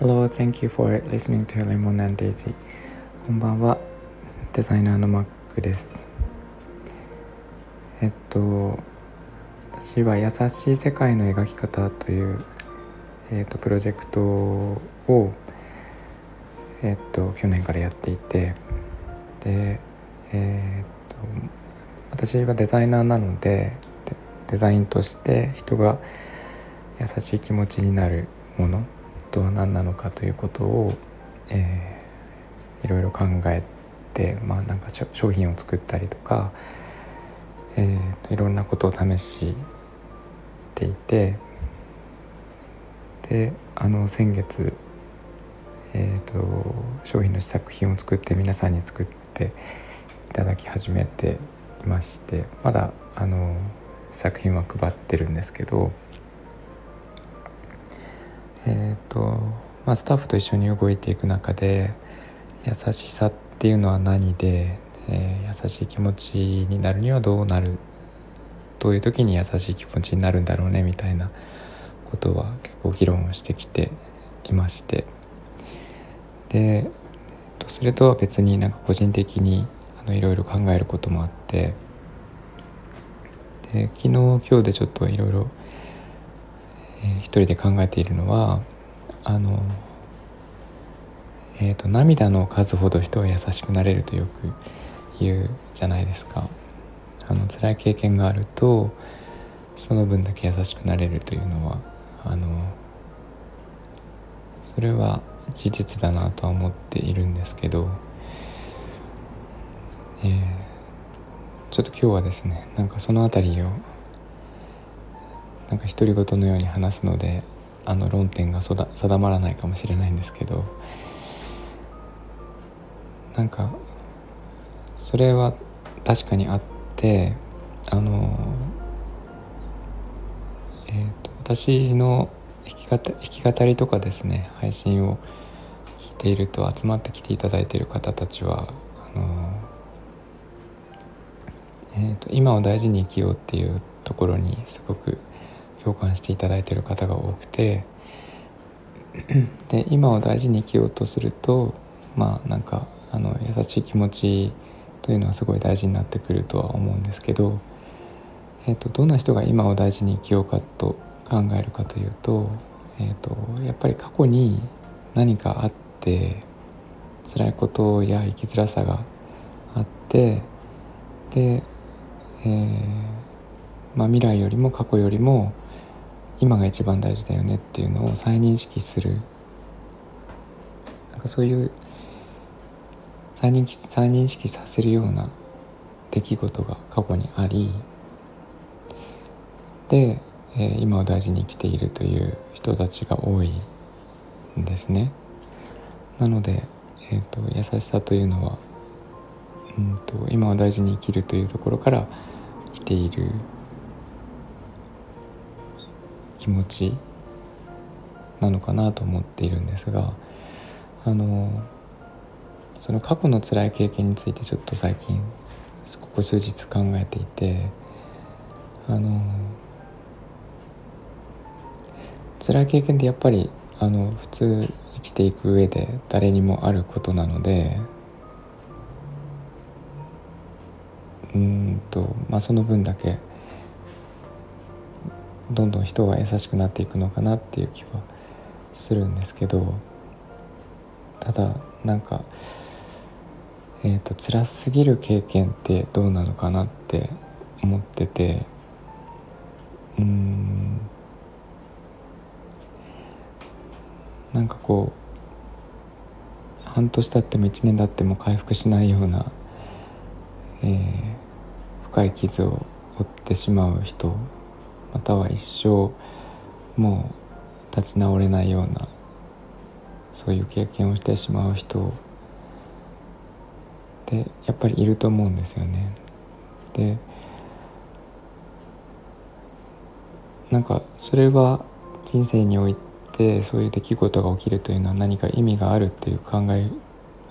Hello, thank you for listening to Lemon and Daisy. こんばんは、デザイナーのマックです。えっと、私は優しい世界の描き方という、えっと、プロジェクトを、えっと、去年からやっていて、で、えっと、私はデザイナーなので、デザインとして人が優しい気持ちになるものとは何なのかということを、えー、いろいろ考えて、まあ、なんか商品を作ったりとか、えー、いろんなことを試していてであの先月、えーと、と商品の試作品を作って皆さんに作っていただき始めていましてまだあの作品は配ってるんですけどえっ、ー、とまあスタッフと一緒に動いていく中で優しさっていうのは何で、えー、優しい気持ちになるにはどうなるどういう時に優しい気持ちになるんだろうねみたいなことは結構議論をしてきていまして。でそれとは別になんか個人的にいろいろ考えることもあってで昨日今日でちょっといろいろ一人で考えているのはあの、えーと、涙の数ほど人は優しくなれるとよく言うじゃないですか。あの辛い経験があるとその分だけ優しくなれるというのはあのそれは事実だなとは思っているんですけど、えーちょっと今日はですねなんかその辺りをなんか独り言のように話すのであの論点が定まらないかもしれないんですけどなんかそれは確かにあってあのえーと、私の弾き語弾き語りとかですね配信を聞いていると集まってきていただいている方たちはあのえーと、今を大事に生きようっていうところにすごく共感していただいてる方が多くてで今を大事に生きようとするとまあなんかあの優しい気持ちというのはすごい大事になってくるとは思うんですけど、えーと、どんな人が今を大事に生きようかと考えるかというと,、えーとやっぱり過去に何かあって辛いことや生きづらさがあってでえー、まあ、未来よりも過去よりも今が一番大事だよねっていうのを再認識するなんかそういう再認識再認識させるような出来事が過去にありで、えー、今を大事に生きているという人たちが多いんですね。なので、えーと、優しさというのは、うんと今を大事に生きるというところから来ている気持ちなのかなと思っているんですがあのその過去の辛い経験についてちょっと最近ここ数日考えていてあの辛い経験ってやっぱりあの普通生きていく上で誰にもあることなのでうんと、まあ、その分だけどんどん人は優しくなっていくのかなっていう気はするんですけどただなんか、えーと、辛すぎる経験ってどうなのかなって思っててうんなんかこう半年経っても1年経っても回復しないような、えー、深い傷を負ってしまう人または一生もう立ち直れないようなそういう経験をしてしまう人ってやっぱりいると思うんですよね。でなんかそれは人生においてそういう出来事が起きるというのは何か意味があるっていう考え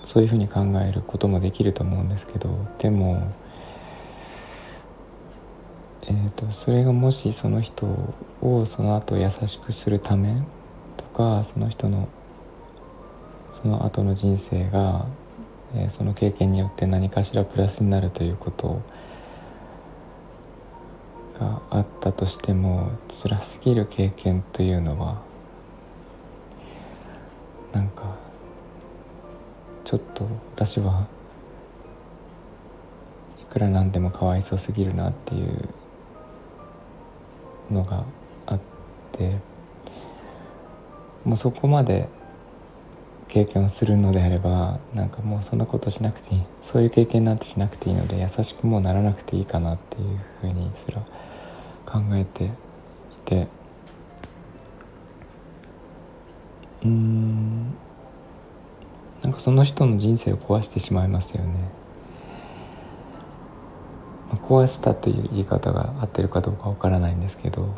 そういうふうに考えることもできると思うんですけどでもえーと、それがもしその人をその後優しくするためとかその人のその後の人生が、えー、その経験によって何かしらプラスになるということがあったとしても辛すぎる経験というのはなんかちょっと私はいくらなんでもかわいそうすぎるなっていうのがあってもうそこまで経験をするのであればなんかもうそんなことしなくていい。そういう経験なんてしなくていいので優しくもうならなくていいかなっていうふうにすら考えていて。うん。なんかその人の人生を壊してしまいますよね。壊したという言い方が合ってるかどうかわからないんですけど。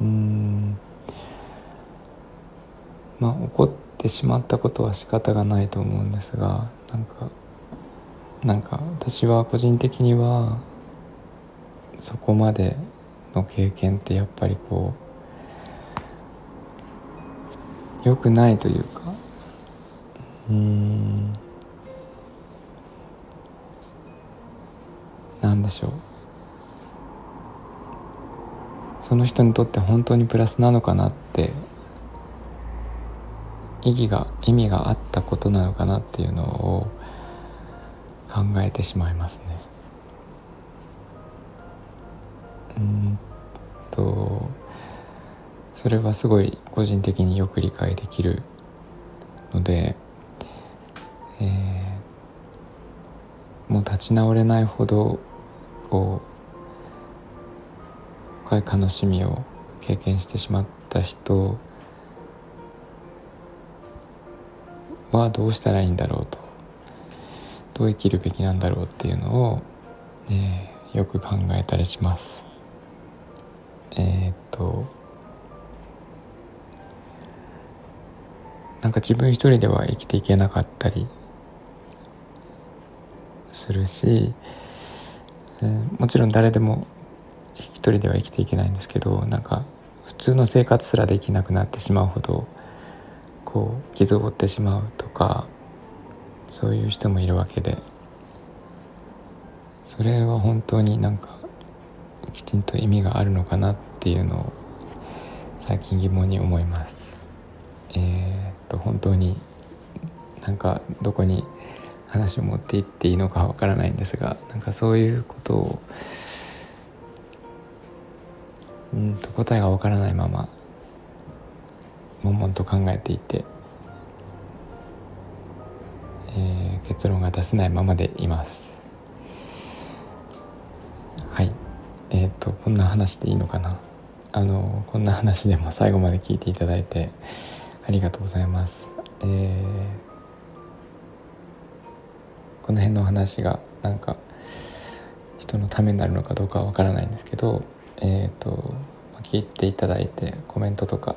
うん。まあ怒ってしまったことは仕方がないと思うんですがなんかなんか私は個人的にはそこまでの経験ってやっぱりこう良くないというか。うん。なんでしょうその人にとって本当にプラスなのかなって意義が意味があったことなのかなっていうのを考えてしまいますね。うんとそれはすごい個人的によく理解できるので、えー、もう立ち直れないほどこう深い悲しみを経験してしまった人はどうしたらいいんだろうとどう生きるべきなんだろうっていうのを、えー、よく考えたりします。えー、っとなんか自分一人では生きていけなかったりするしえー、もちろん誰でも一人では生きていけないんですけどなんか普通の生活すらできなくなってしまうほどこう傷を負ってしまうとかそういう人もいるわけでそれは本当になんかきちんと意味があるのかなっていうのを最近疑問に思います。えー、っと本当になんかどこに話を持っていっていいのかわからないんですがなんかそういうことをうんと答えがわからないまま悶々と考えていて、えー、結論が出せないままでいます。はい。えっ、ー、とこんな話でいいのかな。あのこんな話でも最後まで聞いていただいてありがとうございます。えーこの辺の話がなんか人のためになるのかどうかは分からないんですけどえっ、ー、と聞いていただいてコメントとか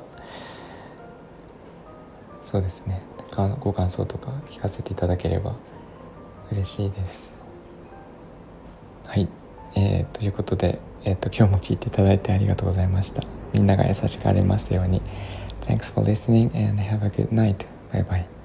そうですね。ご感想とか聞かせていただければ嬉しいです。はい。えー、ということで、えーと、今日も聞いていただいてありがとうございました。みんなが優しくありますように。Thanks for listening and have a good night. Bye bye.